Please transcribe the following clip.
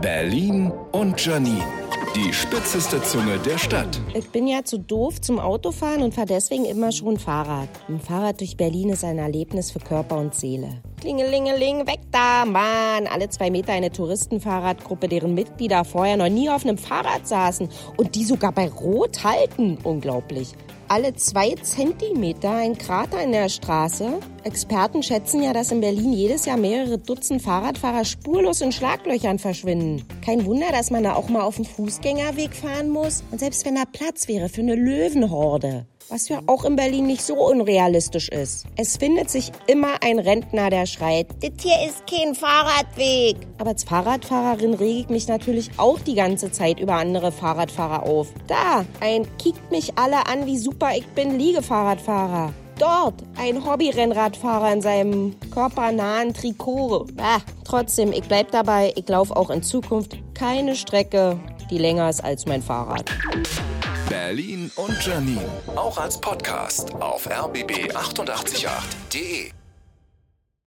Berlin und Janine. Die spitzeste Zunge der Stadt. Ich bin ja zu doof zum Autofahren und fahre deswegen immer schon Fahrrad. Ein Fahrrad durch Berlin ist ein Erlebnis für Körper und Seele. Klingelingeling, weg da, Mann. Alle zwei Meter eine Touristenfahrradgruppe, deren Mitglieder vorher noch nie auf einem Fahrrad saßen und die sogar bei Rot halten. Unglaublich alle zwei Zentimeter ein Krater in der Straße. Experten schätzen ja, dass in Berlin jedes Jahr mehrere Dutzend Fahrradfahrer spurlos in Schlaglöchern verschwinden. Kein Wunder, dass man da auch mal auf dem Fußgängerweg fahren muss. Und selbst wenn da Platz wäre für eine Löwenhorde was ja auch in Berlin nicht so unrealistisch ist. Es findet sich immer ein Rentner, der schreit, das hier ist kein Fahrradweg. Aber als Fahrradfahrerin rege ich mich natürlich auch die ganze Zeit über andere Fahrradfahrer auf. Da, ein kickt mich alle an, wie super ich bin, Liegefahrradfahrer. Dort ein Hobbyrennradfahrer in seinem körpernahen Trikot. Ah, trotzdem, ich bleib dabei, ich laufe auch in Zukunft keine Strecke, die länger ist als mein Fahrrad. Berlin und Janine. Auch als Podcast auf rbb888.de.